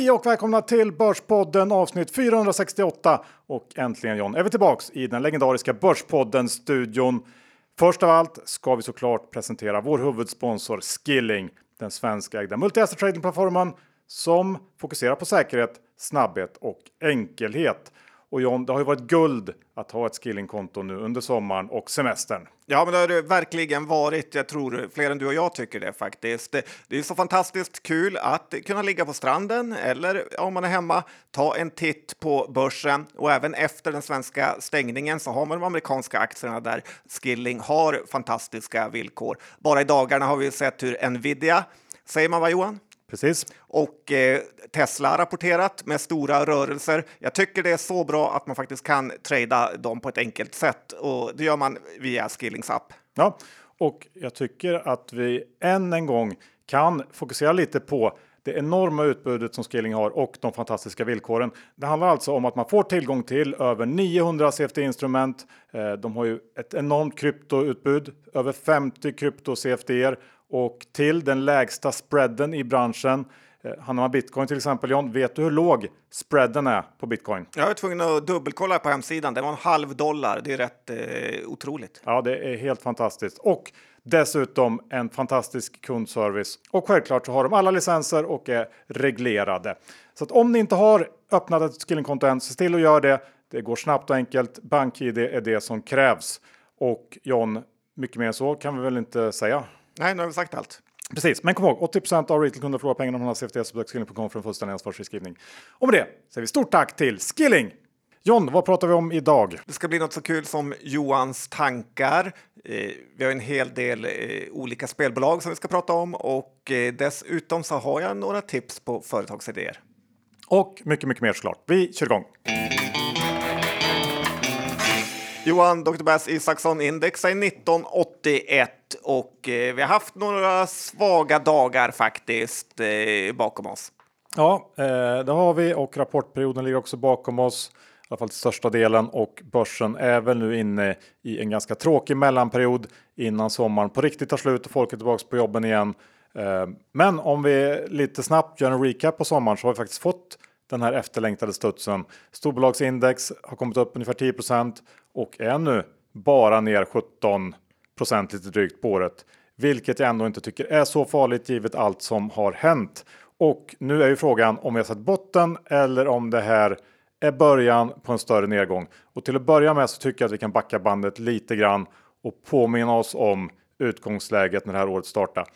Hej och välkomna till Börspodden avsnitt 468. Och äntligen John är vi tillbaks i den legendariska Börspodden-studion. Först av allt ska vi såklart presentera vår huvudsponsor Skilling, den svenskägda multi-asset trading-plattformen som fokuserar på säkerhet, snabbhet och enkelhet. Och John, det har ju varit guld att ha ett skillingkonto nu under sommaren och semestern. Ja, men det har det verkligen varit. Jag tror fler än du och jag tycker det faktiskt. Det, är så fantastiskt kul att kunna ligga på stranden eller om man är hemma, ta en titt på börsen och även efter den svenska stängningen så har man de amerikanska aktierna där Skilling har fantastiska villkor. Bara i dagarna har vi sett hur Nvidia, säger man vad Johan? Precis. Och eh, Tesla rapporterat med stora rörelser. Jag tycker det är så bra att man faktiskt kan trada dem på ett enkelt sätt och det gör man via Skillings app. Ja, och jag tycker att vi än en gång kan fokusera lite på det enorma utbudet som Skilling har och de fantastiska villkoren. Det handlar alltså om att man får tillgång till över 900 CFD-instrument. Eh, de har ju ett enormt kryptoutbud, över 50 krypto CFD och till den lägsta spreaden i branschen. Eh, handlar man bitcoin till exempel John, vet du hur låg spreaden är på bitcoin? Jag är tvungen att dubbelkolla på hemsidan. Det var en halv dollar. Det är rätt eh, otroligt. Ja, det är helt fantastiskt och dessutom en fantastisk kundservice. Och självklart så har de alla licenser och är reglerade. Så att om ni inte har öppnat ett skillingkonto än, se till att göra det. Det går snabbt och enkelt. BankID är det som krävs. Och John, mycket mer än så kan vi väl inte säga? Nej, nu har vi sagt allt. Precis, men kom ihåg 80% av retailkunder förlorar pengarna om man har CFDs på skilling.com för en fullständig ansvarsfriskrivning. Och med det säger vi stort tack till Skilling! John, vad pratar vi om idag? Det ska bli något så kul som Johans tankar. Eh, vi har en hel del eh, olika spelbolag som vi ska prata om och eh, dessutom så har jag några tips på företagsidéer. Och mycket, mycket mer såklart. Vi kör igång! Johan Dr. Bass Isaksson index är 1981 och eh, vi har haft några svaga dagar faktiskt eh, bakom oss. Ja, eh, det har vi och rapportperioden ligger också bakom oss. I alla fall till största delen och börsen är väl nu inne i en ganska tråkig mellanperiod innan sommaren på riktigt tar slut och folk är tillbaka på jobben igen. Eh, men om vi lite snabbt gör en recap på sommaren så har vi faktiskt fått den här efterlängtade studsen. Storbolagsindex har kommit upp ungefär 10 och är nu bara ner 17% lite drygt på året. Vilket jag ändå inte tycker är så farligt givet allt som har hänt. Och nu är ju frågan om vi har sett botten eller om det här är början på en större nedgång. Och till att börja med så tycker jag att vi kan backa bandet lite grann och påminna oss om utgångsläget när det här året startade.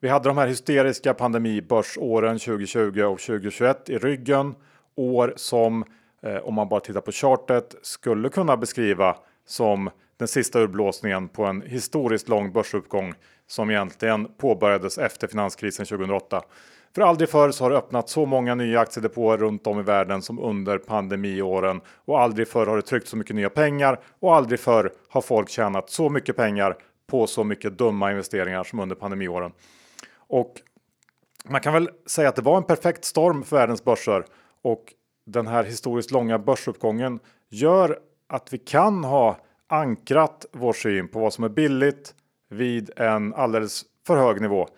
Vi hade de här hysteriska pandemibörsåren 2020 och 2021 i ryggen. År som eh, om man bara tittar på chartet skulle kunna beskriva som den sista urblåsningen på en historiskt lång börsuppgång som egentligen påbörjades efter finanskrisen 2008. För aldrig förr så har det öppnat så många nya aktiedepåer runt om i världen som under pandemiåren och aldrig förr har det tryckt så mycket nya pengar och aldrig förr har folk tjänat så mycket pengar på så mycket dumma investeringar som under pandemiåren. Och man kan väl säga att det var en perfekt storm för världens börser och den här historiskt långa börsuppgången gör att vi kan ha ankrat vår syn på vad som är billigt vid en alldeles för hög nivå.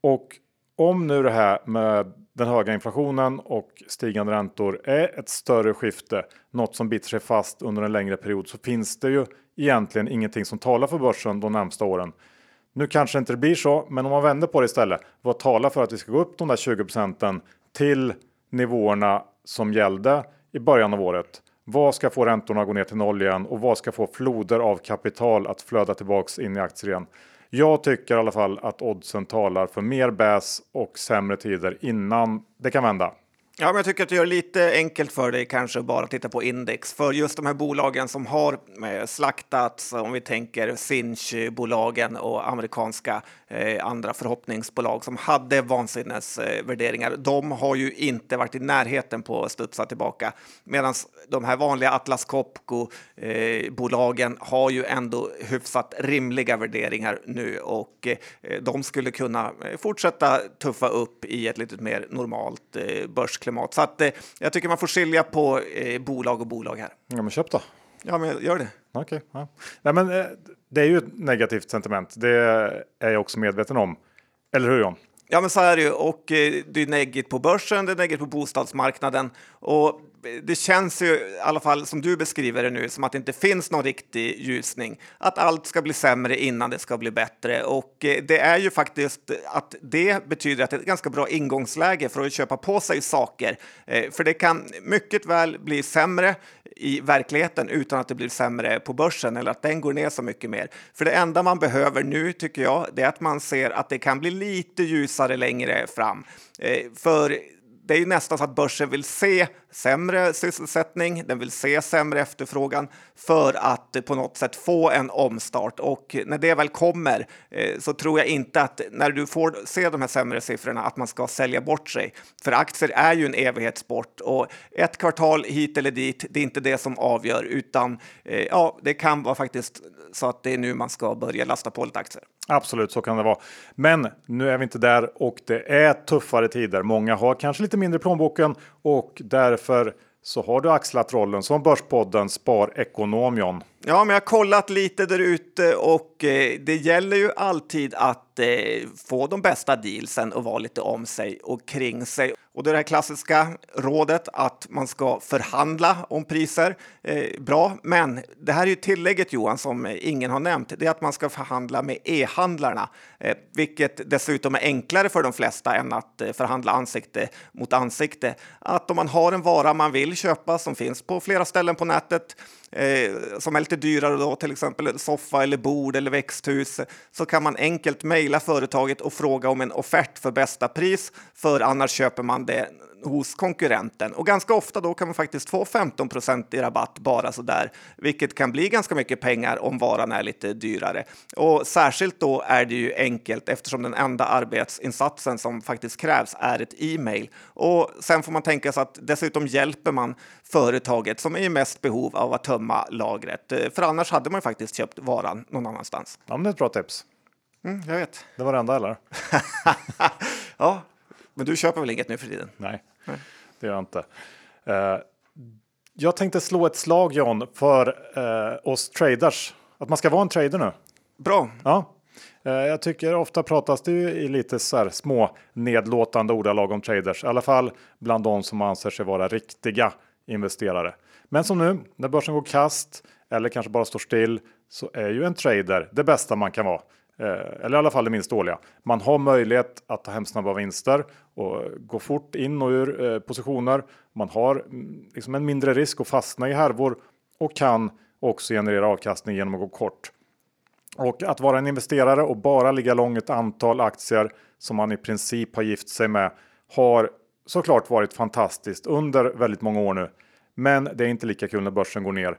Och om nu det här med den höga inflationen och stigande räntor är ett större skifte, något som biter sig fast under en längre period, så finns det ju egentligen ingenting som talar för börsen de närmsta åren. Nu kanske inte det blir så, men om man vänder på det istället. Vad talar för att vi ska gå upp de där 20 procenten till nivåerna som gällde i början av året? Vad ska få räntorna att gå ner till noll igen och vad ska få floder av kapital att flöda tillbaks in i aktier igen? Jag tycker i alla fall att oddsen talar för mer bäs och sämre tider innan det kan vända. Ja, men jag tycker att du gör lite enkelt för dig kanske bara titta på index. För just de här bolagen som har eh, slaktats, om vi tänker Sinch-bolagen och amerikanska eh, andra förhoppningsbolag som hade vansinnesvärderingar, de har ju inte varit i närheten på att studsa tillbaka. Medan de här vanliga Atlas Copco-bolagen eh, har ju ändå hyfsat rimliga värderingar nu och eh, de skulle kunna fortsätta tuffa upp i ett lite mer normalt börs klimat. Så att, jag tycker man får skilja på bolag och bolag här. Ja, men köp då. Ja, men gör det. Okej. Okay, ja. Nej, men det är ju ett negativt sentiment. Det är jag också medveten om. Eller hur John? Ja, men så är det ju. Och eh, det är negativt på börsen, det är negativt på bostadsmarknaden. Och eh, det känns ju, i alla fall som du beskriver det nu, som att det inte finns någon riktig ljusning. Att allt ska bli sämre innan det ska bli bättre. Och eh, det är ju faktiskt att det betyder att det är ett ganska bra ingångsläge för att köpa på sig saker. För det kan mycket väl bli sämre i verkligheten utan att det blir sämre på börsen eller att den går ner så mycket mer. För det enda man behöver nu tycker jag, det är att man ser att det kan bli lite ljusare längre fram. Eh, för det är ju nästan så att börsen vill se sämre sysselsättning, den vill se sämre efterfrågan för att på något sätt få en omstart. Och när det väl kommer eh, så tror jag inte att när du får se de här sämre siffrorna att man ska sälja bort sig. För aktier är ju en evighetssport och ett kvartal hit eller dit, det är inte det som avgör utan eh, ja, det kan vara faktiskt så att det är nu man ska börja lasta på lite aktier. Absolut, så kan det vara. Men nu är vi inte där och det är tuffare tider. Många har kanske lite mindre i plånboken och därför så har du axlat rollen som Börspodden Sparekonom John. Ja, men jag har kollat lite där ute och eh, det gäller ju alltid att eh, få de bästa dealsen och vara lite om sig och kring sig. Och det är det här klassiska rådet att man ska förhandla om priser. Eh, bra, men det här är ju tillägget Johan som ingen har nämnt. Det är att man ska förhandla med e-handlarna, eh, vilket dessutom är enklare för de flesta än att eh, förhandla ansikte mot ansikte. Att om man har en vara man vill köpa som finns på flera ställen på nätet eh, som är lite dyrare då, till exempel soffa eller bord eller växthus, så kan man enkelt mejla företaget och fråga om en offert för bästa pris, för annars köper man det hos konkurrenten. Och ganska ofta då kan man faktiskt få 15% i rabatt bara så där, vilket kan bli ganska mycket pengar om varan är lite dyrare. Och särskilt då är det ju enkelt eftersom den enda arbetsinsatsen som faktiskt krävs är ett e-mail. Och sen får man tänka sig att dessutom hjälper man företaget som är i mest behov av att tömma lagret. För annars hade man faktiskt köpt varan någon annanstans. Ja, men det är ett bra tips. Mm, jag vet. Det var det enda eller? ja, men du köper väl inget nu för tiden? Nej, Nej. det gör jag inte. Uh, jag tänkte slå ett slag John för uh, oss traders. Att man ska vara en trader nu. Bra. Ja. Uh, jag tycker ofta pratas det i lite så här små nedlåtande ordalag om traders. I alla fall bland de som anser sig vara riktiga investerare. Men som nu när börsen går kast eller kanske bara står still så är ju en trader det bästa man kan vara. Eh, eller i alla fall det minst dåliga. Man har möjlighet att ta hem snabba vinster och gå fort in och ur eh, positioner. Man har mm, liksom en mindre risk att fastna i härvor och kan också generera avkastning genom att gå kort. Och att vara en investerare och bara ligga lång ett antal aktier som man i princip har gift sig med har såklart varit fantastiskt under väldigt många år nu. Men det är inte lika kul när börsen går ner.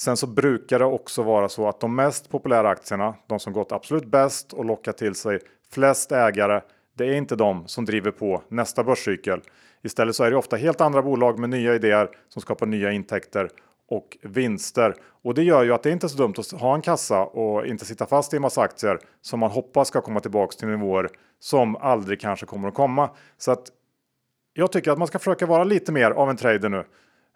Sen så brukar det också vara så att de mest populära aktierna, de som gått absolut bäst och lockat till sig flest ägare, det är inte de som driver på nästa börscykel. Istället så är det ofta helt andra bolag med nya idéer som skapar nya intäkter och vinster. Och det gör ju att det inte är så dumt att ha en kassa och inte sitta fast i en massa aktier som man hoppas ska komma tillbaks till nivåer som aldrig kanske kommer att komma. Så att jag tycker att man ska försöka vara lite mer av en trader nu.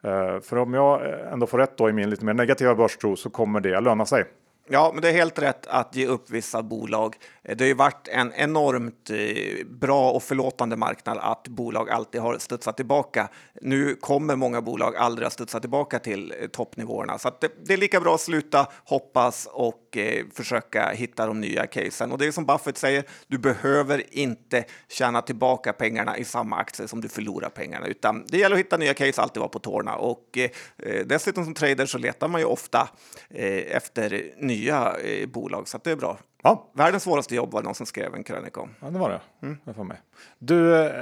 Eh, för om jag eh, ändå får rätt då i min lite mer negativa börstro så kommer det löna sig. Ja, men det är helt rätt att ge upp vissa bolag. Det har ju varit en enormt eh, bra och förlåtande marknad att bolag alltid har studsat tillbaka. Nu kommer många bolag aldrig att studsa tillbaka till eh, toppnivåerna, så det, det, är lika bra att sluta hoppas och eh, försöka hitta de nya casen. Och det är som Buffett säger, du behöver inte tjäna tillbaka pengarna i samma aktie som du förlorar pengarna, utan det gäller att hitta nya case, alltid vara på tårna. Och eh, eh, dessutom som trader så letar man ju ofta eh, efter nya eh, bolag, så det är bra. Ja. Världens svåraste jobb var någon som skrev en krönika om. Ja, det var det. Mm. det var med. Du, eh,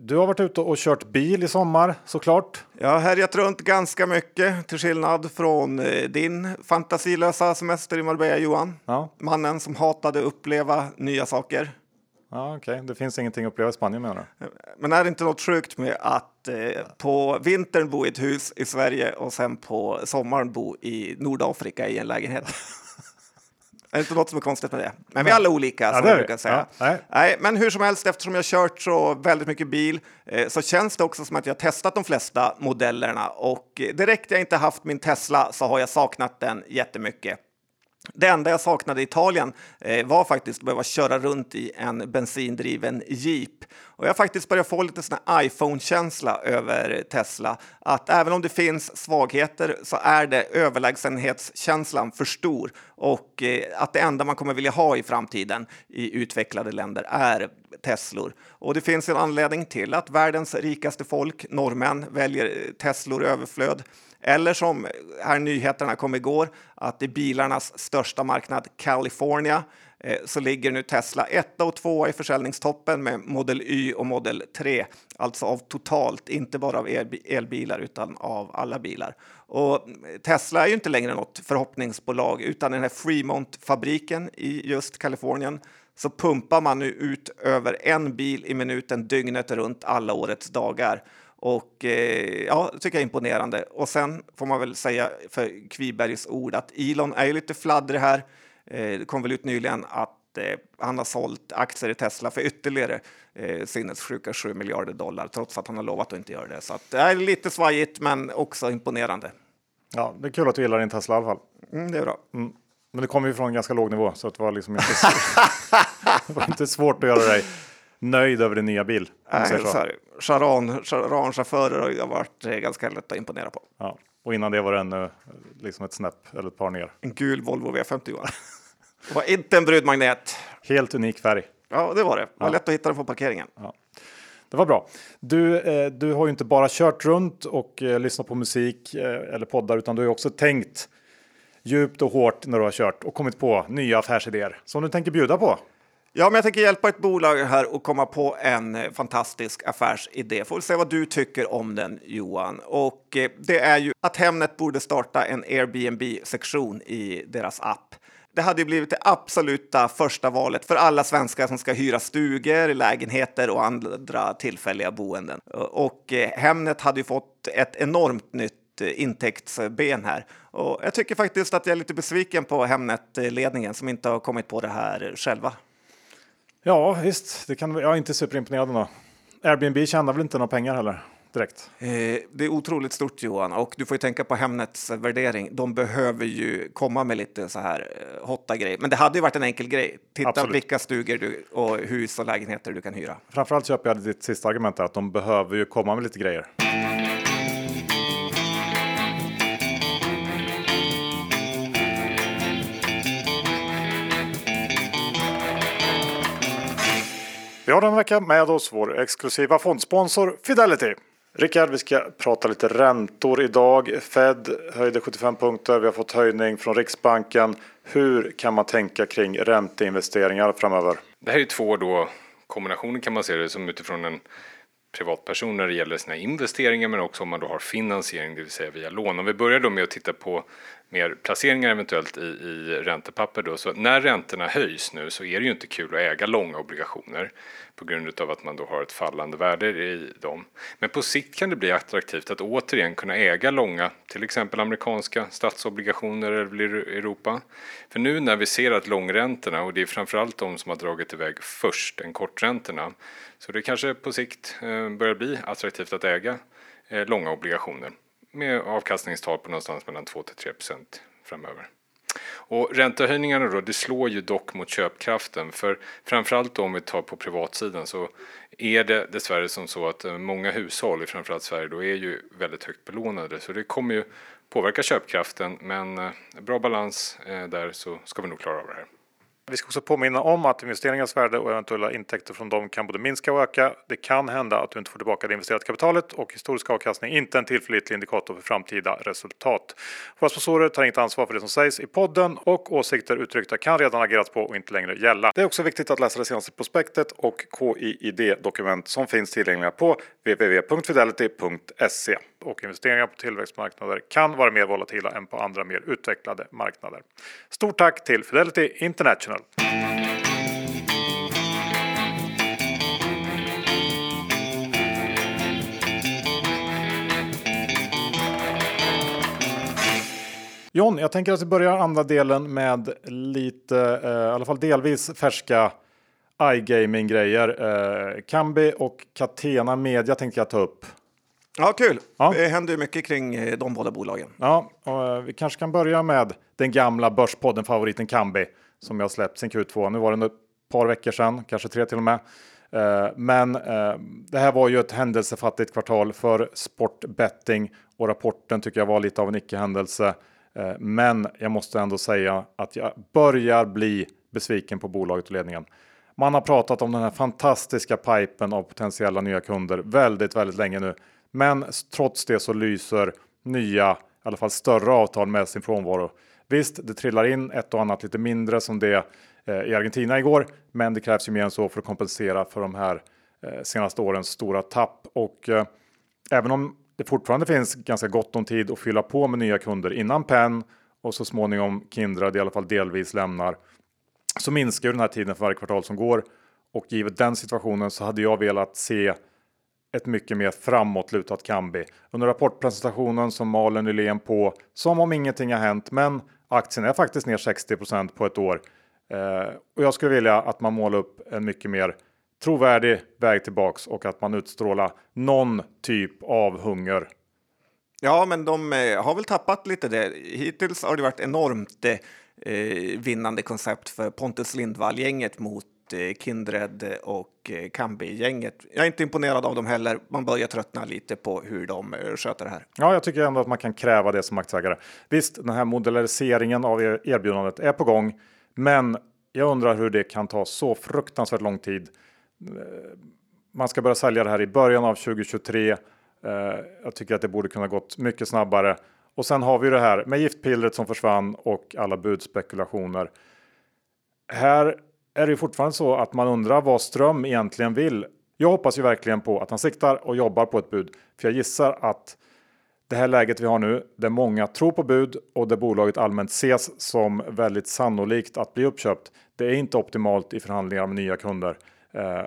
du har varit ute och kört bil i sommar såklart. Jag har härjat runt ganska mycket till skillnad från eh, din fantasilösa semester i Marbella Johan. Ja. Mannen som hatade uppleva nya saker. Ja, Okej, okay. det finns ingenting att uppleva i Spanien menar du? Men är det inte något sjukt med att eh, på vintern bo i ett hus i Sverige och sen på sommaren bo i Nordafrika i en lägenhet? är det inte något som är konstigt med det? Men vi är alla olika, som ja, jag brukar säga. Ja, nej. nej. men hur som helst, eftersom jag kört så väldigt mycket bil eh, så känns det också som att jag testat de flesta modellerna och direkt jag inte haft min Tesla så har jag saknat den jättemycket. Det enda jag saknade i Italien eh, var faktiskt att behöva köra runt i en bensindriven jeep. Och jag har faktiskt börjat få lite sån iPhone-känsla över Tesla. Att även om det finns svagheter så är det överlägsenhetskänslan för stor och eh, att det enda man kommer vilja ha i framtiden i utvecklade länder är Teslor. Och det finns en anledning till att världens rikaste folk, norrmän, väljer eh, Teslor i överflöd. Eller som här nyheterna kom igår, att i bilarnas största marknad, California, eh, så ligger nu Tesla etta och tvåa i försäljningstoppen med Model Y och Model 3. Alltså av totalt, inte bara av elbilar utan av alla bilar. Och Tesla är ju inte längre något förhoppningsbolag utan den här Fremont-fabriken i just Kalifornien så pumpar man nu ut över en bil i minuten dygnet runt alla årets dagar. Och eh, ja, tycker jag är imponerande. Och sen får man väl säga för Kvibergs ord att Elon är lite fladdrig här. Eh, det kom väl ut nyligen att eh, han har sålt aktier i Tesla för ytterligare eh, sinnessjuka 7 miljarder dollar trots att han har lovat att inte göra det. Så att, det är lite svajigt men också imponerande. Ja, det är kul att du gillar din Tesla i alla fall. Mm, det är bra. Mm. Men det kommer ju från en ganska låg nivå så det var liksom inte, det var inte svårt att göra dig nöjd över din nya bil. Nej, Charan-chaufförer har varit eh, ganska lätt att imponera på. Ja. Och innan det var det ännu liksom ett snäpp eller ett par ner. En gul Volvo V50 Johan. det var inte en brudmagnet. Helt unik färg. Ja, det var det. Det var ja. lätt att hitta den på parkeringen. Ja. Det var bra. Du, eh, du har ju inte bara kört runt och eh, lyssnat på musik eh, eller poddar utan du har också tänkt djupt och hårt när du har kört och kommit på nya affärsidéer som du tänker bjuda på. Ja, men jag tänker hjälpa ett bolag här och komma på en eh, fantastisk affärsidé. Får se vad du tycker om den Johan. Och eh, det är ju att Hemnet borde starta en Airbnb-sektion i deras app. Det hade ju blivit det absoluta första valet för alla svenskar som ska hyra stugor, lägenheter och andra tillfälliga boenden. Och eh, Hemnet hade ju fått ett enormt nytt eh, intäktsben här. Och jag tycker faktiskt att jag är lite besviken på Hemnet-ledningen som inte har kommit på det här själva. Ja, visst, det kan, jag är inte superimponerad ändå. Airbnb tjänar väl inte några pengar heller? Direkt. Eh, det är otroligt stort Johan och du får ju tänka på Hemnets värdering. De behöver ju komma med lite så här eh, hotta grejer. Men det hade ju varit en enkel grej. Titta Absolut. vilka stugor du, och hus och lägenheter du kan hyra. Framförallt köper jag ditt sista argument där, att de behöver ju komma med lite grejer. Vi har den vecka med oss vår exklusiva fondsponsor Fidelity. Rickard, vi ska prata lite räntor idag. Fed höjde 75 punkter. Vi har fått höjning från Riksbanken. Hur kan man tänka kring ränteinvesteringar framöver? Det här är två då kombinationer kan man se det som utifrån en privatperson när det gäller sina investeringar men också om man då har finansiering, det vill säga via lån. Om vi börjar då med att titta på mer placeringar eventuellt i, i räntepapper då. Så när räntorna höjs nu så är det ju inte kul att äga långa obligationer på grund av att man då har ett fallande värde i dem. Men på sikt kan det bli attraktivt att återigen kunna äga långa, till exempel amerikanska statsobligationer eller Europa. För nu när vi ser att långräntorna, och det är framförallt de som har dragit iväg först än korträntorna, så det kanske på sikt eh, börjar bli attraktivt att äga eh, långa obligationer med avkastningstal på någonstans mellan 2 3% framöver. Och räntehöjningarna då, det slår ju dock mot köpkraften för framförallt om vi tar på privatsidan så är det dessvärre som så att eh, många hushåll, framförallt Sverige, då är ju väldigt högt belånade så det kommer ju påverka köpkraften men eh, bra balans eh, där så ska vi nog klara av det här. Vi ska också påminna om att investeringens värde och eventuella intäkter från dem kan både minska och öka. Det kan hända att du inte får tillbaka det investerade kapitalet och historisk avkastning är inte en tillförlitlig indikator för framtida resultat. Våra sponsorer tar inget ansvar för det som sägs i podden och åsikter uttryckta kan redan agerats på och inte längre gälla. Det är också viktigt att läsa det senaste prospektet och KIID-dokument som finns tillgängliga på www.fidelity.se och investeringar på tillväxtmarknader kan vara mer volatila än på andra mer utvecklade marknader. Stort tack till Fidelity International! John, jag tänker att vi börjar andra delen med lite, eh, i alla fall delvis färska iGaming grejer. Eh, Kambi och Catena Media tänkte jag ta upp. Ja, kul. Ja. Det händer ju mycket kring eh, de båda bolagen. Ja, och eh, vi kanske kan börja med den gamla Börspodden favoriten Kambi som jag släppt sin Q2. Nu var det ett par veckor sedan, kanske tre till och med. Eh, Men det här var ju ett händelsefattigt kvartal för sportbetting och rapporten tycker jag var lite av en icke-händelse. Eh, Men jag måste ändå säga att jag börjar bli besviken på bolaget och ledningen. Man har pratat om den här fantastiska pipen av potentiella nya kunder väldigt, väldigt länge nu. Men trots det så lyser nya, i alla fall större avtal med sin frånvaro. Visst, det trillar in ett och annat lite mindre som det eh, i Argentina igår, men det krävs ju mer än så för att kompensera för de här eh, senaste årens stora tapp. Och eh, även om det fortfarande finns ganska gott om tid att fylla på med nya kunder innan Penn och så småningom Kindred i alla fall delvis lämnar så minskar ju den här tiden för varje kvartal som går. Och givet den situationen så hade jag velat se ett mycket mer framåtlutat Kambi. Under rapportpresentationen som maler Nylén på som om ingenting har hänt. Men aktien är faktiskt ner 60% på ett år. Eh, och jag skulle vilja att man målar upp en mycket mer trovärdig väg tillbaks och att man utstrålar någon typ av hunger. Ja, men de eh, har väl tappat lite det. Hittills har det varit enormt eh, eh vinnande koncept för Pontus Lindvall-gänget mot Eh, Kindred och eh, Kambi-gänget. Jag är inte imponerad av dem heller. Man börjar tröttna lite på hur de eh, sköter det här. Ja, jag tycker ändå att man kan kräva det som aktieägare. Visst, den här modulariseringen av erbjudandet är på gång, men jag undrar hur det kan ta så fruktansvärt lång tid. Man ska börja sälja det här i början av 2023. Jag tycker att det borde kunna gått mycket snabbare. Och sen har vi det här med giftpillret som försvann och alla budspekulationer. Här är det fortfarande så att man undrar vad Ström egentligen vill. Jag hoppas ju verkligen på att han siktar och jobbar på ett bud, för jag gissar att det här läget vi har nu, där många tror på bud och där bolaget allmänt ses som väldigt sannolikt att bli uppköpt. Det är inte optimalt i förhandlingar med nya kunder. Eh,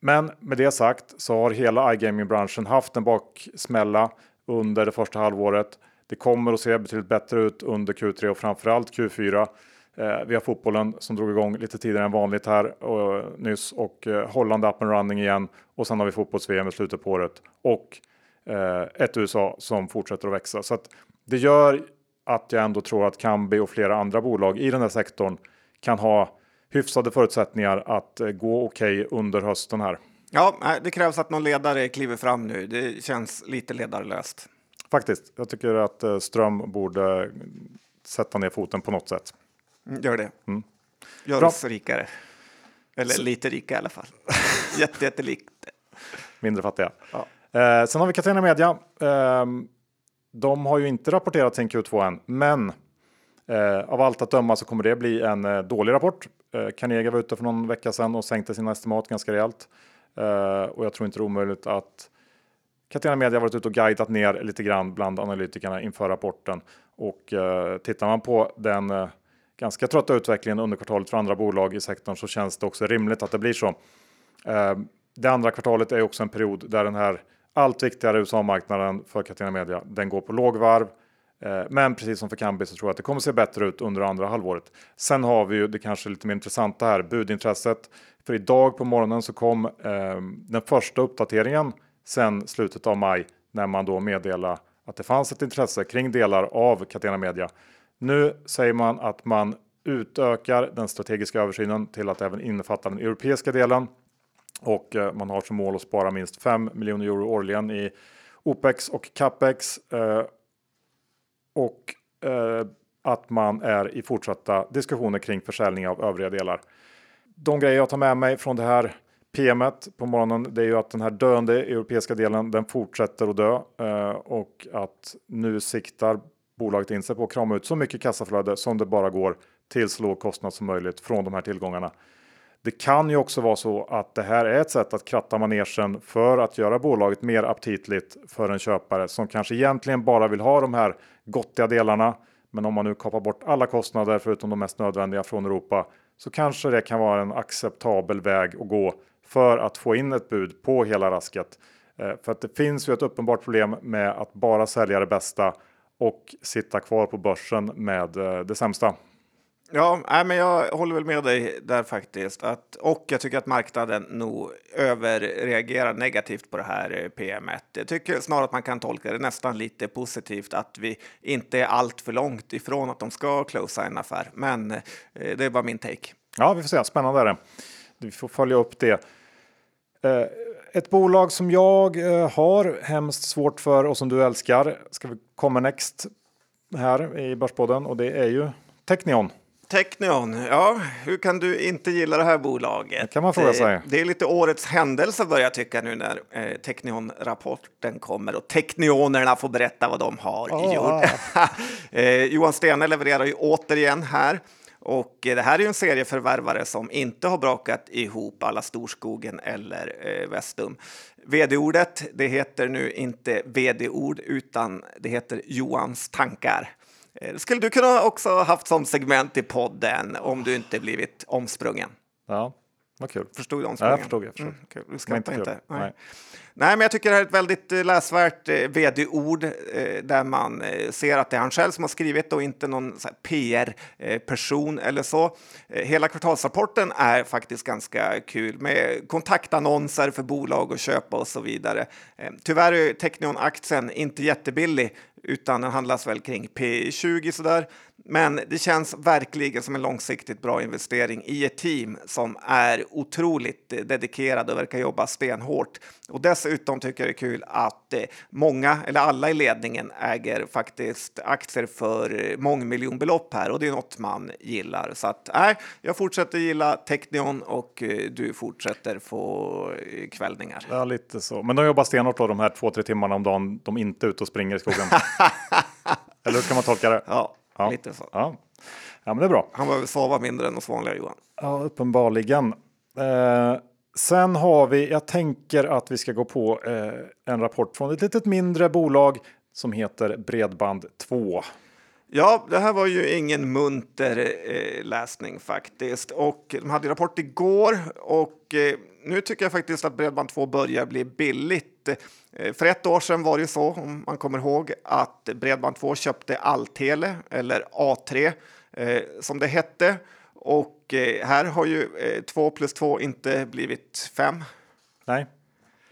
men med det sagt så har hela iGaming-branschen haft en baksmälla under det första halvåret. Det kommer att se betydligt bättre ut under Q3 och framförallt Q4. Eh, Vi har fotbollen som drog igång lite tidigare än vanligt här och, nyss och eh, Holland up and running igen. Och sen har vi fotbolls-VM i slutet på året och eh, ett USA som fortsätter att växa. Så att det gör att jag ändå tror att Kambi och flera andra bolag i den här sektorn kan ha hyfsade förutsättningar att gå okej under hösten här. Ja, det krävs att någon ledare kliver fram nu. Det känns lite ledarlöst. Faktiskt, jag tycker att Ström borde sätta ner foten på något sätt. Mm, Gör det. Gör Bra. oss rikare. Eller lite rika i alla fall. Jätte, jättelikt. Mindre fattiga. Ja. Eh, sen har vi Catena Media. Ehm, de har ju inte rapporterat sin Q2 än, men eh, av allt att döma så kommer det bli en eh, dålig rapport. Eh, Carnegie var ute för någon vecka sedan och sänkte sina estimat ganska rejält. Eh, och jag tror inte det är omöjligt att Catena Media varit ute och guidat ner lite grann bland analytikerna inför rapporten. Och eh, tittar man på den eh, ganska trötta utvecklingen under kvartalet för andra bolag i sektorn så känns det också rimligt att det blir så. Eh, det andra kvartalet är också en period där den här allt viktigare USA-marknaden för Catena Media, den går på lågvarv. Eh, men precis som för Kambi så tror jag att det kommer se bättre ut under andra halvåret. Sen har vi ju det kanske lite mer intressanta här, budintresset. För idag på morgonen så kom eh, den första uppdateringen sen slutet av maj när man då meddelade att det fanns ett intresse kring delar av Catena Media. Nu säger man att man utökar den strategiska översynen till att även innefatta den europeiska delen och eh, man har som mål att spara minst 5 miljoner euro årligen i OPEX och CAPEX. Eh, och eh, att man är i fortsatta diskussioner kring försäljning av övriga delar. De grejer jag tar med mig från det här PMet på morgonen, det är ju att den här döende europeiska delen, den fortsätter att dö och att nu siktar bolaget in sig på att krama ut så mycket kassaflöde som det bara går till så låg kostnad som möjligt från de här tillgångarna. Det kan ju också vara så att det här är ett sätt att kratta manegen för att göra bolaget mer aptitligt för en köpare som kanske egentligen bara vill ha de här gottiga delarna. Men om man nu kapar bort alla kostnader förutom de mest nödvändiga från Europa så kanske det kan vara en acceptabel väg att gå för att få in ett bud på hela rasket. Eh, för att det finns ju ett uppenbart problem med att bara sälja det bästa och sitta kvar på börsen med eh, det sämsta. Ja, nej, men jag håller väl med dig där faktiskt. Att, och jag tycker att marknaden nog överreagerar negativt på det här eh, PMet. Jag tycker snarare att man kan tolka det nästan lite positivt att vi inte är allt för långt ifrån att de ska closea en affär. Men eh, det är bara min take. Ja, vi får se. Spännande är det. Vi får följa upp det. Eh, ett bolag som jag eh, har hemskt svårt för och som du älskar ska vi komma next här i Börspodden och det är ju Technion. Technion, ja, hur kan du inte gilla det här bolaget? Det kan man fråga sig. Det är lite årets händelse börjar jag tycka nu när eh, Technion-rapporten kommer och Technionerna får berätta vad de har Ah. gjort. eh, Johan Stene levererar ju återigen här. Och eh, det här är en serieförvärvare som inte har brakat ihop alla Storskogen eller eh, Vestum. Vd-ordet, det heter nu inte vd-ord utan det heter Johans tankar. Eh, skulle du kunna också ha haft som segment i podden om du inte blivit omsprungen. Ja, vad kul. Förstod du Ja, omsprungen? jag förstod. Jag förstod. Mm, kul. Du skrattar inte inte? Nej. Nej. Nej, men jag tycker det här är ett väldigt eh, läsvärt eh, vd-ord eh, där man eh, ser att det är han själv som har skrivit och inte någon PR-person eh, eller så. Eh, hela kvartalsrapporten är faktiskt ganska kul med kontaktannonser för bolag och köpa och så vidare. Eh, tyvärr är Technion-aktien inte jättebillig utan den handlas väl kring P20 sådär. Men det känns verkligen som en långsiktigt bra investering i ett team som är otroligt dedikerade och verkar jobba stenhårt. Och dessutom tycker jag det är kul att eh, många, eller alla i ledningen, äger faktiskt aktier för mångmiljonbelopp här och det är något man gillar. Så att nej, jag fortsätter gilla Technion och eh, du fortsätter få eh, kvällningar. Ja, lite så. Men de jobbar stenhårt då de här två, tre timmarna om dagen. De är inte ute och springer i skogen. Eller hur kan man tolka det? Ja, Ja. lite så. Ja. ja, men det är bra. Han behöver sova mindre än oss vanliga Johan. Ja, uppenbarligen. Eh, sen har vi, jag tänker att vi ska gå på eh, en rapport från ett litet mindre bolag som heter Bredband2. Ja, det här var ju ingen munter eh, läsning faktiskt. Och de hade rapport igår och eh, nu tycker jag faktiskt att Bredband2 börjar bli billigt. Eh, för ett år sedan var det ju så, om man kommer ihåg, att Bredband2 köpte Alltele, eller A3 eh, som det hette. Och eh, här har ju eh, 2 plus 2 inte blivit 5. Nej,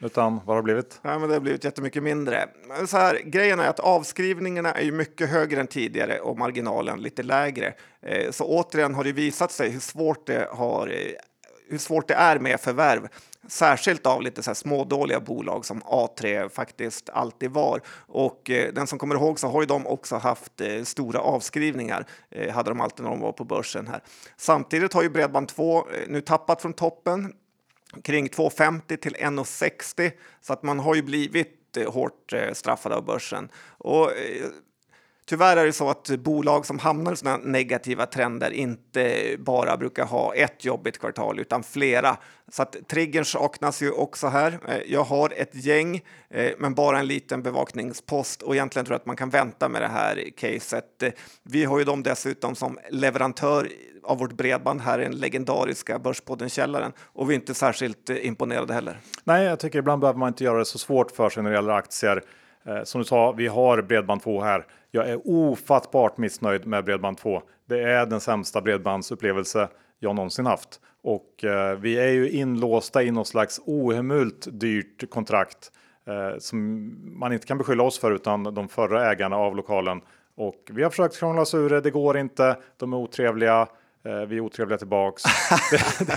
utan vad har det blivit? Ja, men det har blivit jättemycket mindre. Men så här, grejen är att avskrivningarna är ju mycket högre än tidigare och marginalen lite lägre. Eh, så återigen har det visat sig hur svårt det, har, eh, hur svårt det är med förvärv. Särskilt av lite så här smådåliga bolag som A3 faktiskt alltid var. Och eh, den som kommer ihåg så har ju de också haft eh, stora avskrivningar. Eh, hade de alltid när de var på börsen här. Samtidigt har ju Bredband2 eh, nu tappat från toppen kring 2,50 till 1,60 så att man har ju blivit eh, hårt eh, straffad av börsen. Och, Tyvärr är det så att bolag som hamnar i sådana negativa trender inte bara brukar ha ett jobbigt kvartal utan flera. Så att triggern saknas ju också här. Eh, jag har ett gäng, eh, men bara en liten bevakningspost och egentligen tror jag att man kan vänta med det här caset. Eh, vi har ju dem dessutom som leverantör av vårt bredband här i den legendariska Börspodden-källaren och vi är inte särskilt imponerade heller. Nej, jag tycker ibland behöver man inte göra det så svårt för sig när det gäller aktier. Eh, som du sa, vi har Bredband2 här. Jag är ofattbart missnöjd med Bredband2. Det är den sämsta bredbandsupplevelse jag någonsin haft. Och eh, vi är ju inlåsta i något slags ohemult dyrt kontrakt eh, som man inte kan beskylla oss för utan de förra ägarna av lokalen. Och vi har försökt krångla oss ur det, det går inte, de är otrevliga. Eh, vi är otrevliga tillbaks. det, det,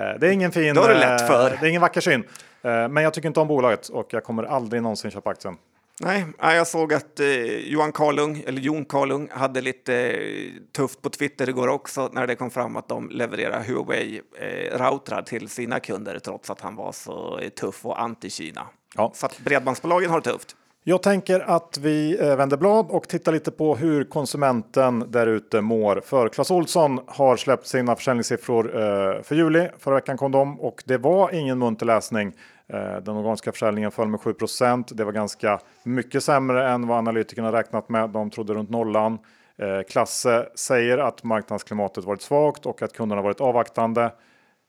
eh, det är ingen fin... Det du lätt för. Det är ingen vacker syn. Men jag tycker inte om bolaget och jag kommer aldrig någonsin köpa aktien. Nej, jag såg att eh, Johan Karlung, eller Jon Karlung, hade lite eh, tufft på Twitter igår också när det kom fram att de levererar Huawei-routrar till sina kunder trots att han var så eh, tuff och anti-Kina. Ja. Så att bredbandsbolagen har det tufft. Jag tänker att vi eh, vänder blad och tittar lite på hur konsumenten där ute mår. För Clas Olsson har släppt sina försäljningssiffror eh, för juli. Förra veckan kom de och det var ingen munter läsning. Eh, den organiska försäljningen föll med 7% Det var ganska mycket sämre än vad analytikerna räknat med. De trodde runt nollan. Eh, klasse säger att marknadsklimatet varit svagt och att kunderna varit avvaktande.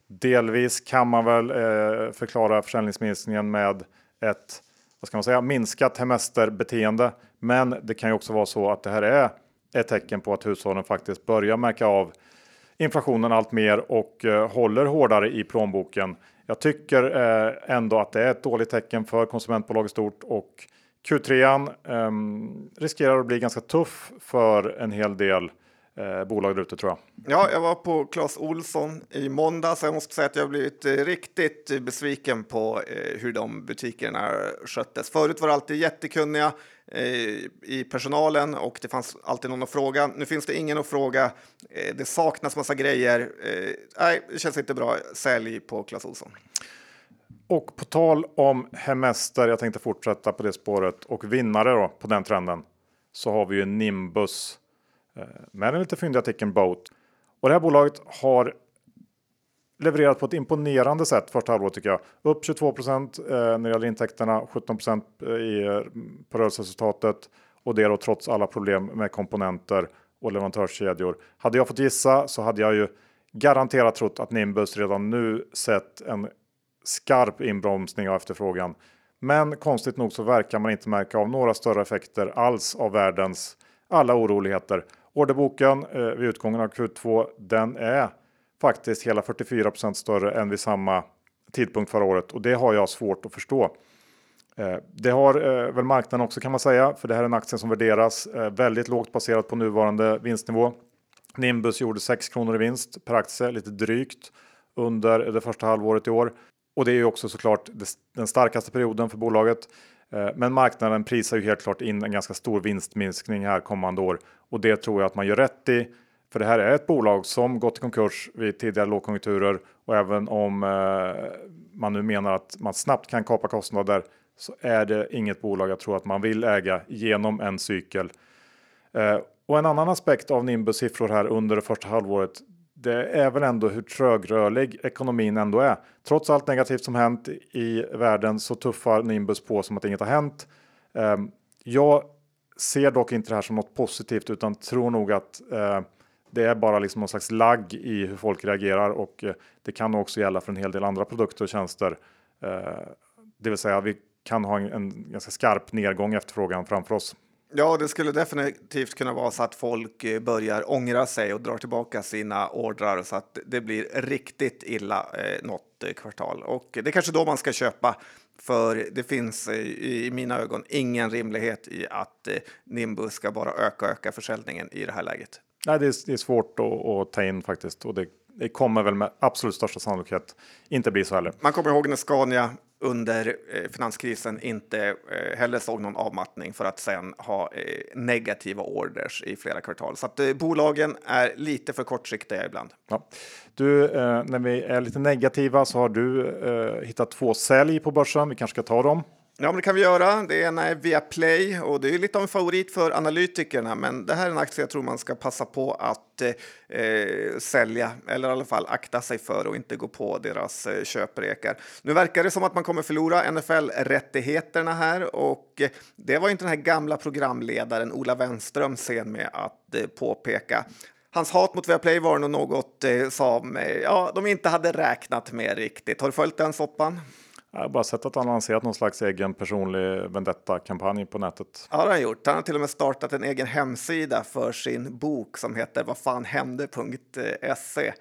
Delvis kan man väl eh, förklara försäljningsminskningen med ett vad ska man säga, minskat hemesterbeteende. Men det kan ju också vara så att det här är ett tecken på att hushållen faktiskt börjar märka av inflationen allt mer och håller hårdare i plånboken. Jag tycker eh, ändå att det är ett dåligt tecken för konsumentbolag i stort och Q3 eh, riskerar att bli ganska tuff för en hel del eh, bolag där ute tror jag. Ja, jag var på Clas Olsson i måndags jag måste säga att jag blivit eh, riktigt besviken på eh, hur de butikerna sköttes. Förut var det alltid jättekunniga eh, i personalen och det fanns alltid någon att fråga. Nu finns det ingen att fråga. Eh, det saknas massa grejer. Nej, det känns inte bra. Sälj på Clas Olsson. Och på tal om hemester, jag tänkte fortsätta på det spåret och vinnare då på den trenden så har vi ju Nimbus Eh, med den lite fyndiga artikeln Boat. Och det här bolaget har levererat på ett imponerande sätt första halvåret tycker jag. Upp 22 procent eh, när det gäller intäkterna, 17 procent eh, på rörelseresultatet och det då trots alla problem med komponenter och leverantörskedjor. Hade jag fått gissa så hade jag ju garanterat trott att Nimbus redan nu sett en skarp inbromsning av efterfrågan. Men konstigt nog så verkar man inte märka av några större effekter alls av världens alla oroligheter. Orderboken eh, vid utgången av Q2 den är faktiskt hela 44% större än vid samma tidpunkt förra året och det har jag svårt att förstå. Eh, det har eh, väl marknaden också kan man säga, för det här är en aktie som värderas eh, väldigt lågt baserat på nuvarande vinstnivå. Nimbus gjorde 6 kronor i vinst per aktie, lite drygt under det första halvåret i år. Och det är ju också såklart den starkaste perioden för bolaget. Eh, men marknaden prisar ju helt klart in en ganska stor vinstminskning här kommande år och det tror jag att man gör rätt i. För det här är ett bolag som gått i konkurs vid tidigare lågkonjunkturer och även om eh, man nu menar att man snabbt kan kapa kostnader så är det inget bolag jag tror att man vill äga genom en cykel. Eh, och en annan aspekt av Nimbus siffror här under det första halvåret det är väl ändå hur trögrörlig ekonomin ändå är. Trots allt negativt som hänt i världen så tuffar Nimbus på som att inget har hänt. Ehm, jag ser dock inte det här som något positivt utan tror nog att eh, det är bara liksom någon slags lagg i hur folk reagerar och eh, det kan också gälla för en hel del andra produkter och tjänster. Eh, det vill säga vi kan ha en, en ganska skarp nedgång i efterfrågan framför oss. Ja, det skulle definitivt kunna vara så att folk eh, börjar ångra sig och drar tillbaka sina ordrar så att det blir riktigt illa eh, något eh, kvartal. Och det är kanske då man ska köpa, för det finns eh, i mina ögon ingen rimlighet i att Nimbus ska bara öka och öka försäljningen i det här läget. Nej, det är, det är svårt att, att, ta in faktiskt och det, det kommer väl med absolut största sannolikhet inte bli så heller. Man kommer ihåg när Scania under eh, finanskrisen inte eh, heller såg någon avmattning för att sen ha eh, negativa orders i flera kvartal. Så att eh, bolagen är lite för kortsiktiga ibland. Ja. Du, eh, när vi är lite negativa så har du eh, hittat två sälj på börsen. Vi kanske ska ta dem. Ja, men det kan vi göra. Det ena är Viaplay och det är lite av en favorit för analytikerna. Men det här är en aktie jag tror man ska passa på att eh, sälja eller i alla fall akta sig för och inte gå på deras eh, köprekar. Nu verkar det som att man kommer förlora NFL-rättigheterna här och eh, det var inte den här gamla programledaren Ola Wenström sen med att eh, påpeka. Hans hat mot Viaplay var nog något eh, som eh, ja, de inte hade räknat med riktigt. Har du följt den soppan? Jag har bara sett att han lanserat någon slags egen personlig vendetta-kampanj på nätet. Ja, det har han gjort. Han har till och med startat en egen hemsida för sin bok som heter vad fan hände.se.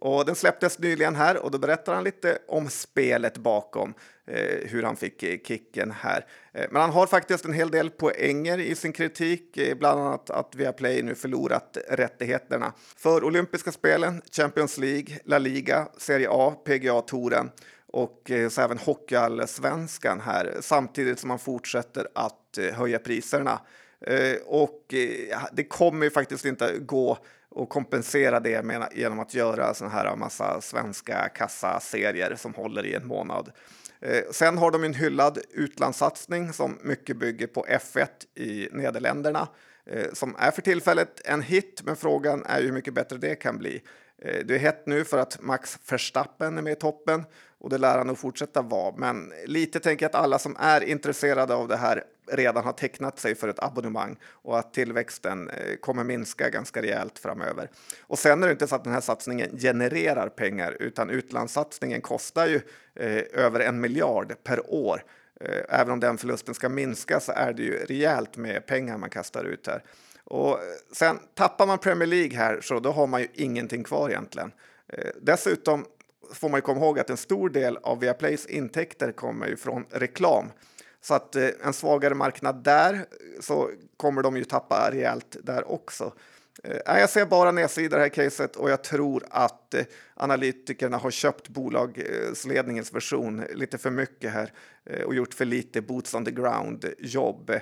Och den släpptes nyligen här och då berättar han lite om spelet bakom eh, hur han fick kicken här. Eh, men han har faktiskt en hel del poänger i sin kritik, eh, bland annat att Viaplay nu förlorat rättigheterna för olympiska spelen, Champions League, La Liga, Serie A, PGA-touren och eh, så även Hockeyallsvenskan här samtidigt som man fortsätter att eh, höja priserna. Eh, och det kommer ju faktiskt inte gå att kompensera det med, genom att göra såna här massa svenska kassaserier som håller i en månad. Sen har de en hyllad utlandssatsning som mycket bygger på F1 i Nederländerna som är för tillfället en hit, men frågan är hur mycket bättre det kan bli. Det är hett nu för att Max Verstappen är med i toppen och det lär han nog fortsätta vara. Men lite tänker jag att alla som är intresserade av det här redan har tecknat sig för ett abonnemang och att tillväxten eh, kommer minska ganska rejält framöver. Och sen är det inte så att den här satsningen genererar pengar utan utlandssatsningen kostar ju eh, över en miljard per år. Eh, även om den förlusten ska minska så är det ju rejält med pengar man kastar ut här. Och eh, sen tappar man Premier League här så då har man ju ingenting kvar egentligen. Eh, dessutom får man ju komma ihåg att en stor del av Viaplays intäkter kommer ju från reklam. Så att eh, en svagare marknad där så kommer de ju tappa rejält där också. Eh, jag ser bara nedsidor i det här caset och jag tror att eh, analytikerna har köpt bolagsledningens version lite för mycket här eh, och gjort för lite boots on the ground jobb. Eh,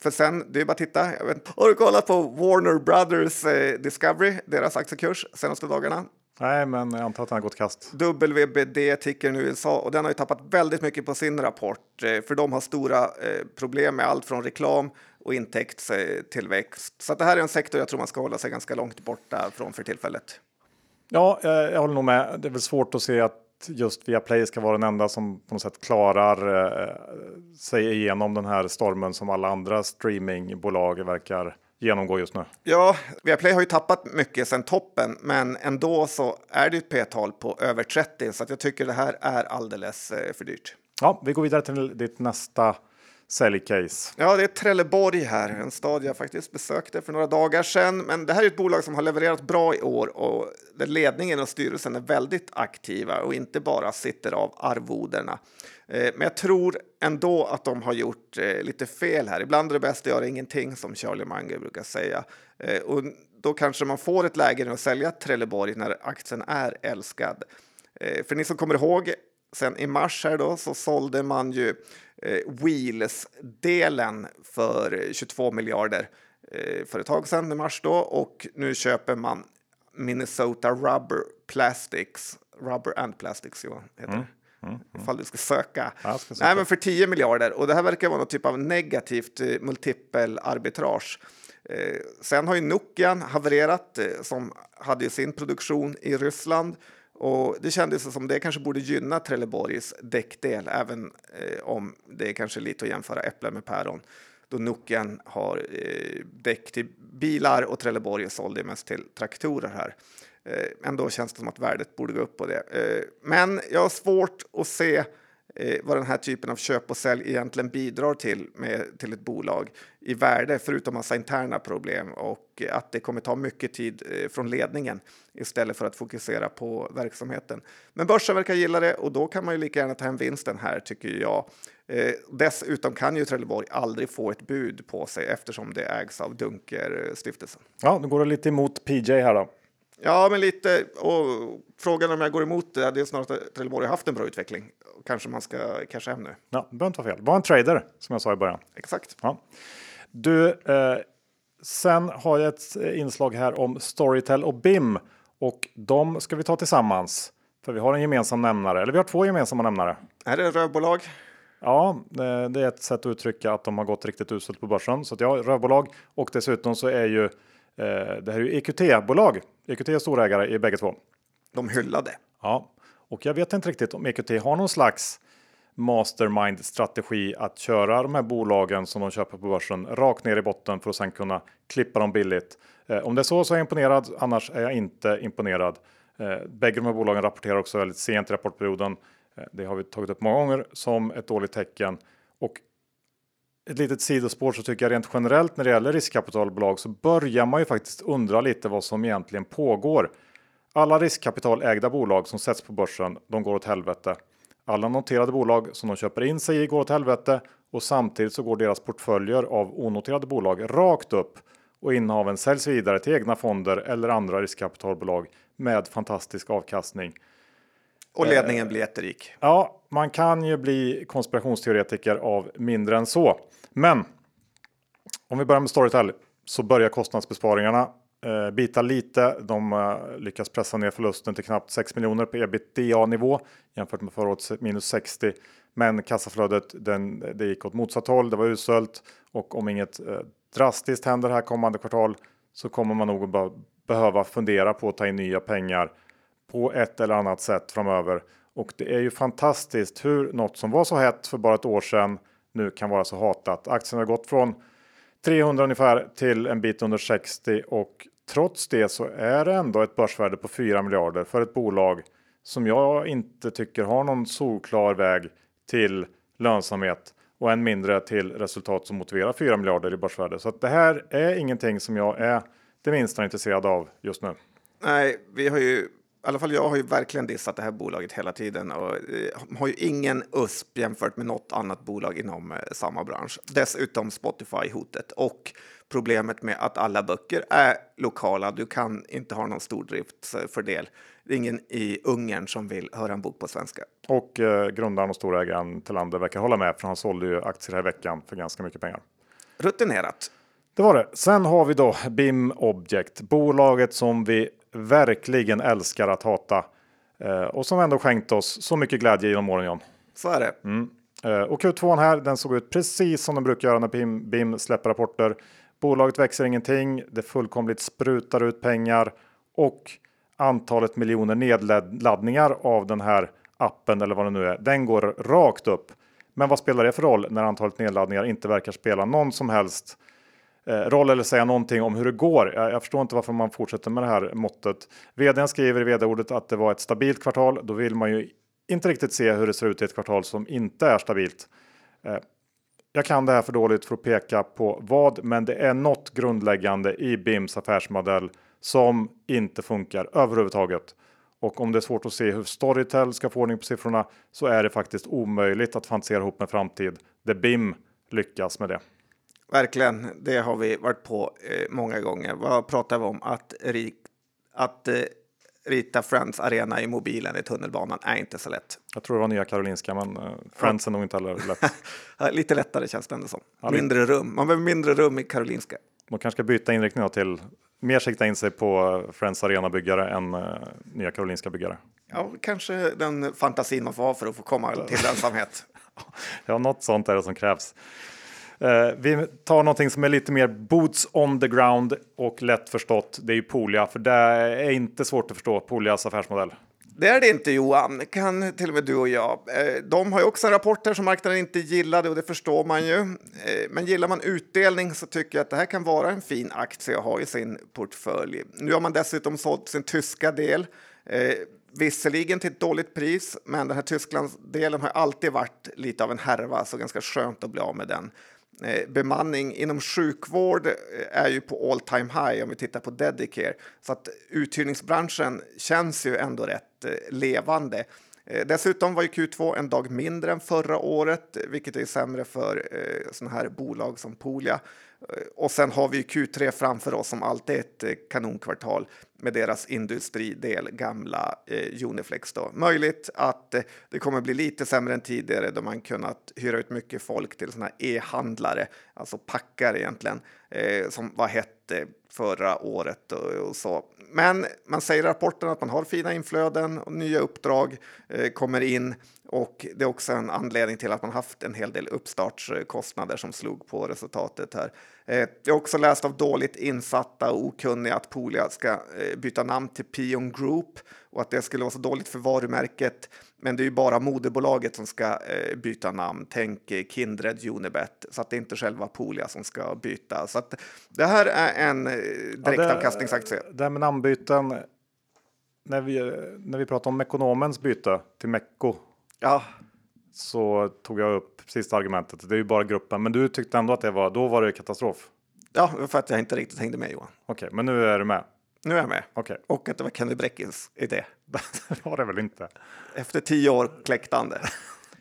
för sen, det är bara att titta. Vet, har du kollat på Warner Brothers eh, Discovery, deras aktiekurs senaste dagarna? Nej, men jag antar att den har gått kast. WBD tickern i USA och den har ju tappat väldigt mycket på sin rapport för de har stora problem med allt från reklam och intäktstillväxt. Så det här är en sektor jag tror man ska hålla sig ganska långt borta från för tillfället. Ja, jag håller nog med. Det är väl svårt att se att just Viaplay ska vara den enda som på något sätt klarar eh, sig igenom den här stormen som alla andra streamingbolag verkar genomgå just nu. Ja, Viaplay har ju tappat mycket sedan toppen, men ändå så är det ett p-tal på över 30 så att jag tycker det här är alldeles eh, för dyrt. Ja, vi går vidare till ditt nästa säljcase. Ja, det är Trelleborg här, en stad jag faktiskt besökte för några dagar sedan. Men det här är ett bolag som har levererat bra i år och där ledningen och styrelsen är väldigt aktiva och inte bara sitter av arvoderna. Eh, men jag tror ändå att de har gjort eh, lite fel här. Ibland är det bäst att göra ingenting, som Charlie Munger brukar säga. Eh, och då kanske man får ett läge att sälja Trelleborg när aktien är älskad. För ni som kommer ihåg, sen i mars här då så sålde man ju Wheels-delen för 22 miljarder för ett tag sedan i mars då och nu köper man Minnesota Rubber Plastics, Rubber and Plastics Johan heter mm. Mm, mm. Ifall du ska söka. ska söka. Nej, men för 10 miljarder. Och det här verkar vara någon typ av negativt eh, multipel arbitrage. Eh, sen har ju Nokian havererat eh, som hade sin produktion i Ryssland och det kändes som det kanske borde gynna Trelleborgs däckdel, även eh, om det är kanske lite att jämföra äpplen med päron. Då Nokian har eh, däck till bilar och Trelleborg sålde mest till traktorer här. Eh, ändå känns det som att värdet borde gå upp på det. Eh, men jag har svårt att se eh, vad den här typen av köp och sälj egentligen bidrar till med, till ett bolag i värde, förutom massa interna problem och att det kommer ta mycket tid från ledningen istället för att fokusera på verksamheten. Men börsen verkar gilla det och då kan man ju lika gärna ta hem vinsten här tycker jag. Eh, dessutom kan ju Trelleborg aldrig få ett bud på sig eftersom det ägs av Dunker-stiftelsen. Ja, nu går det lite emot PJ här då. Ja, men lite. Och frågan om jag går emot det, det är snarare att Trelleborg har haft en bra utveckling. Kanske man ska casha hem nu. Ja, det behöver inte vara fel. Var en trader som jag sa i början. Exakt. Ja. Du, eh, sen har jag ett inslag här om Storytel och BIM och de ska vi ta tillsammans. För vi har en gemensam nämnare, eller vi har två gemensamma nämnare. Är det rövbolag? Ja, det är ett sätt att uttrycka att de har gått riktigt uselt på börsen. Så att ja, rövbolag och dessutom så är ju Eh, det här är ju EQT-bolag. EQT är storägare i bägge två. De hyllade. Ja, och jag vet inte riktigt om EQT har någon slags mastermind strategi att köra de här bolagen som de köper på börsen rakt ner i botten för att sen kunna klippa dem billigt. Eh, om det är så så är jag imponerad, annars är jag inte imponerad. Eh, bägge de här bolagen rapporterar också väldigt sent i rapportperioden. Det har vi tagit upp många gånger som ett dåligt tecken och ett litet sidospår så tycker jag rent generellt när det gäller riskkapitalbolag så börjar man ju faktiskt undra lite vad som egentligen pågår. Alla riskkapitalägda bolag som sätts på börsen, de går åt helvete. Alla noterade bolag som de köper in sig i går åt helvete och samtidigt så går deras portföljer av onoterade bolag rakt upp och innehaven säljs vidare till egna fonder eller andra riskkapitalbolag med fantastisk avkastning. Och ledningen blir jätterik. Ja, man kan ju bli konspirationsteoretiker av mindre än så. Men om vi börjar med Storytel så börjar kostnadsbesparingarna eh, bita lite. De eh, lyckas pressa ner förlusten till knappt 6 miljoner på ebitda nivå jämfört med förra årets minus 60. Men kassaflödet den, det gick åt motsatt håll. Det var uselt och om inget eh, drastiskt händer här kommande kvartal så kommer man nog att behöva fundera på att ta in nya pengar på ett eller annat sätt framöver. Och det är ju fantastiskt hur något som var så hett för bara ett år sedan nu kan vara så hatat. Aktien har gått från 300 ungefär till en bit under 60 och trots det så är det ändå ett börsvärde på 4 miljarder för ett bolag som jag inte tycker har någon solklar väg till lönsamhet. och än mindre till resultat som motiverar 4 miljarder i börsvärde. Så att det här är ingenting som jag är det minsta intresserad av just nu. Nej, vi har ju i alla fall jag har ju verkligen dissat det här bolaget hela tiden och eh, har ju ingen USP jämfört med något annat bolag inom eh, samma bransch. Dessutom Spotify-hotet och problemet med att alla böcker är lokala. Du kan inte ha någon stordriftsfördel. Det är ingen i Ungern som vill höra en bok på svenska. Och eh, grundaren och storägaren Tillander verkar hålla med för han sålde ju aktier här i veckan för ganska mycket pengar. Rutinerat. Det var det. Sen har vi då BIM Object, bolaget som vi verkligen älskar att hata eh, och som ändå skänkt oss så mycket glädje genom åren. John. Så är det. Mm. Eh, och Q2 här, den såg ut precis som den brukar göra när BIM, BIM släpper rapporter. Bolaget växer ingenting, det fullkomligt sprutar ut pengar och antalet miljoner nedladdningar av den här appen eller vad det nu är, den går rakt upp. Men vad spelar det för roll när antalet nedladdningar inte verkar spela någon som helst Eh, roll eller säga någonting om hur det går. Jag, jag, förstår inte varför man fortsätter med det här måttet. Vdn skriver i vd-ordet att det var ett stabilt kvartal. Då vill man ju inte riktigt se hur det ser ut i ett kvartal som inte är stabilt. Eh, jag kan det här för dåligt för att peka på vad, men det är något grundläggande i BIMs affärsmodell som inte funkar överhuvudtaget. Och om det är svårt att se hur Storytel ska få ordning på siffrorna så är det faktiskt omöjligt att fantisera ihop en framtid där BIM lyckas med det. Verkligen, det har vi varit på eh, många gånger. Vad pratar vi om? Att, att eh, rita Friends Arena i mobilen i tunnelbanan är inte så lätt. Jag tror det var Nya Karolinska, men uh, Friends är nog inte heller lätt. Lite lättare känns det ändå som. mindre rum. Man behöver mindre rum i Karolinska. Man kanske ska byta inriktning till mer sikta in sig på Friends Arena-byggare än uh, Nya Karolinska-byggare. Ja, kanske den fantasin man får ha för att få komma till lönsamhet. ja, något sånt är det som krävs. Eh, vi tar någonting som är lite mer boots on the ground och lätt förstått. Det är ju Polia, för det är inte svårt att förstå Polias affärsmodell. Det är det inte Johan, kan till och med du och jag. Eh, de har ju också en rapport här som marknaden inte gillade och det förstår man ju. Eh, men gillar man utdelning så tycker jag att det här kan vara en fin aktie att ha i sin portfölj. Nu har man dessutom sålt sin tyska del. Visserligen till ett dåligt pris, men den här Tysklandsdelen har alltid varit lite av en härva, så ganska skönt att bli av med den. Eh, bemanning inom sjukvård eh, är ju på all time high om vi tittar på Dedicare. Så att uthyrningsbranschen känns ju ändå rätt eh, levande. Dessutom var ju Q2 en dag mindre än förra året, vilket är sämre för sådana här bolag som Polia. Och sen har vi Q3 framför oss som alltid är ett kanonkvartal med deras industridel, gamla eh, Uniflex. Då. Möjligt att eh, det kommer bli lite sämre än tidigare då man kunnat hyra ut mycket folk till såna e-handlare, alltså packare egentligen, eh, som var hett eh, förra året och, och, så. Men man säger i rapporten att man har fina inflöden och nya uppdrag eh, kommer in och det är också en anledning till att man haft en hel del uppstartskostnader som slog på resultatet här. Eh, jag har också läst av dåligt insatta och okunniga att Polia ska eh, byta namn till Pion Group och att det skulle vara så dåligt för varumärket. Men det är ju bara moderbolaget som ska eh, byta namn. Tänk Kindred, Unibet, så att det är inte själva Polia som ska byta. Så att det här är en direktavkastningsaktie. Ja, det, det med namnbyten. När vi, när vi pratar om ekonomens byte till Mecko. Ja så tog jag upp sista argumentet. Det är ju bara gruppen, men du tyckte ändå att det var, då var det katastrof. Ja, för att jag inte riktigt hängde med Johan. Okej, men nu är du med. Nu är jag med. Okay. Och att det var Kenny Bräckins idé. det var det väl inte? Efter tio år kläktande.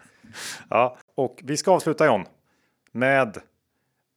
ja, och vi ska avsluta John med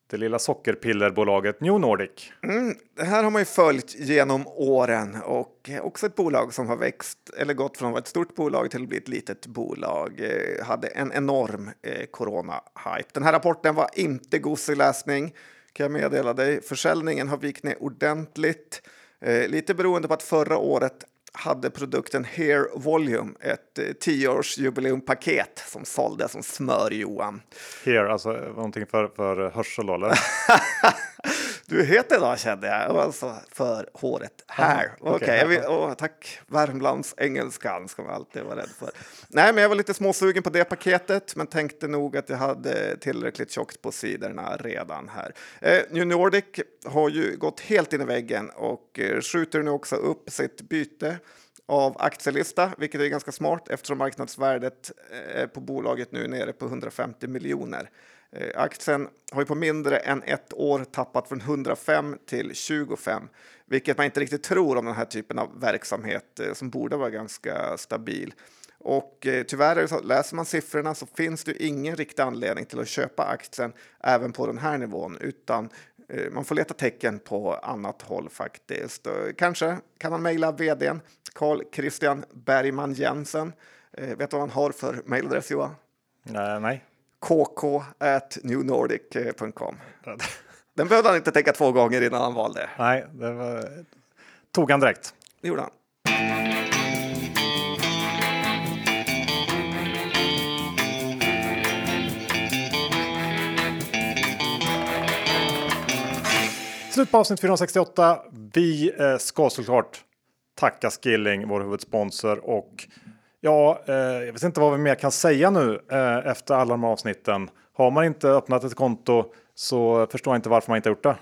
det lilla sockerpillerbolaget New Nordic. Mm, det här har man ju följt genom åren och också ett bolag som har växt eller gått från att vara ett stort bolag till att bli ett litet bolag. Eh, hade en enorm eh, corona-hype. Den här rapporten var inte gosig läsning kan jag meddela dig. Försäljningen har vikt ner ordentligt. Eh, lite beroende på att förra året hade produkten Hair Volume, ett eh, tioårsjubileumpaket som såldes som smör, Johan. Hair, alltså någonting för, för hörsel eller? Du heter idag kände jag, alltså för håret här. Okej, okay. okay. tack. Värmlands engelskan ska man alltid vara rädd för. Nej, men jag var lite småsugen på det paketet, men tänkte nog att jag hade tillräckligt tjockt på sidorna redan här. Eh, New Nordic har ju gått helt in i väggen och eh, skjuter nu också upp sitt byte av aktielista, vilket är ganska smart eftersom marknadsvärdet eh, på bolaget nu är nere på 150 miljoner. Eh, aktien har ju på mindre än ett år tappat från 105 till 25, vilket man inte riktigt tror om den här typen av verksamhet eh, som borde vara ganska stabil. Och eh, tyvärr så, läser man siffrorna så finns det ingen riktig anledning till att köpa aktien även på den här nivån, utan eh, man får leta tecken på annat håll faktiskt. Kanske kan man mejla vdn Carl Christian Bergman Jensen. Eh, vet du vad han har för mejladress Johan? Eh, nej. nej kk at newnordic.com. Den behövde han inte tänka två gånger innan han valde. Nej, det var... tog han direkt. Det gjorde han. Slut på avsnitt 468. Vi eh, ska såklart tacka Skilling, vår huvudsponsor. Och ja, eh, jag vet inte vad vi mer kan säga nu eh, efter alla de här avsnitten. Har man inte öppnat ett konto så förstår jag inte varför man inte har gjort det.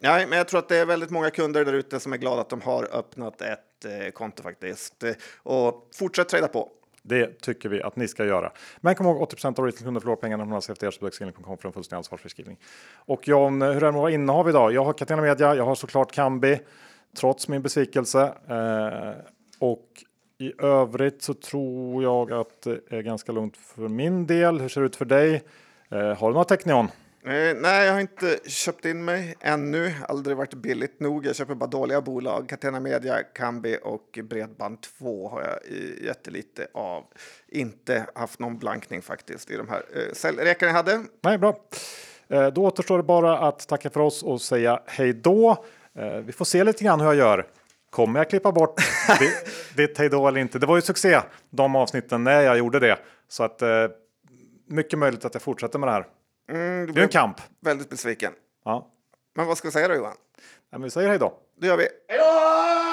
Nej, men jag tror att det är väldigt många kunder där ute som är glada att de har öppnat ett eh, konto faktiskt. Och fortsätt trada på. Det tycker vi att ni ska göra. Men kom ihåg 80% av retailkunder förlorar pengarna om de har efter skilling.com för en fullständig ansvarsfri skilling. Och John, hur är det med våra innehav idag? Jag har Catena Media, jag har såklart Kambi, trots min besvikelse. Eh, och i övrigt så tror jag att det är ganska lugnt för min del. Hur ser det ut för dig? Eh, har du några Tecknion? Eh, nej, jag har inte köpt in mig ännu. Aldrig varit billigt nog. Jag köper bara dåliga bolag. Catena Media, Kambi och Bredband2 har jag jättelite av. Inte haft någon blankning faktiskt i de här eh, säljräkorna jag hade. Nej, bra. Eh, Då återstår det bara att tacka för oss och säga hej då. Vi får se lite grann hur jag gör. Kommer jag klippa bort di- ditt hej då eller inte? Det var ju succé de avsnitten när jag gjorde det. Så att eh, mycket möjligt att jag fortsätter med det här. Mm, Det är en kamp. väldigt besviken. Ja. Men vad ska vi säga då Johan? Men vi säger hej då. Det gör vi. Hej då!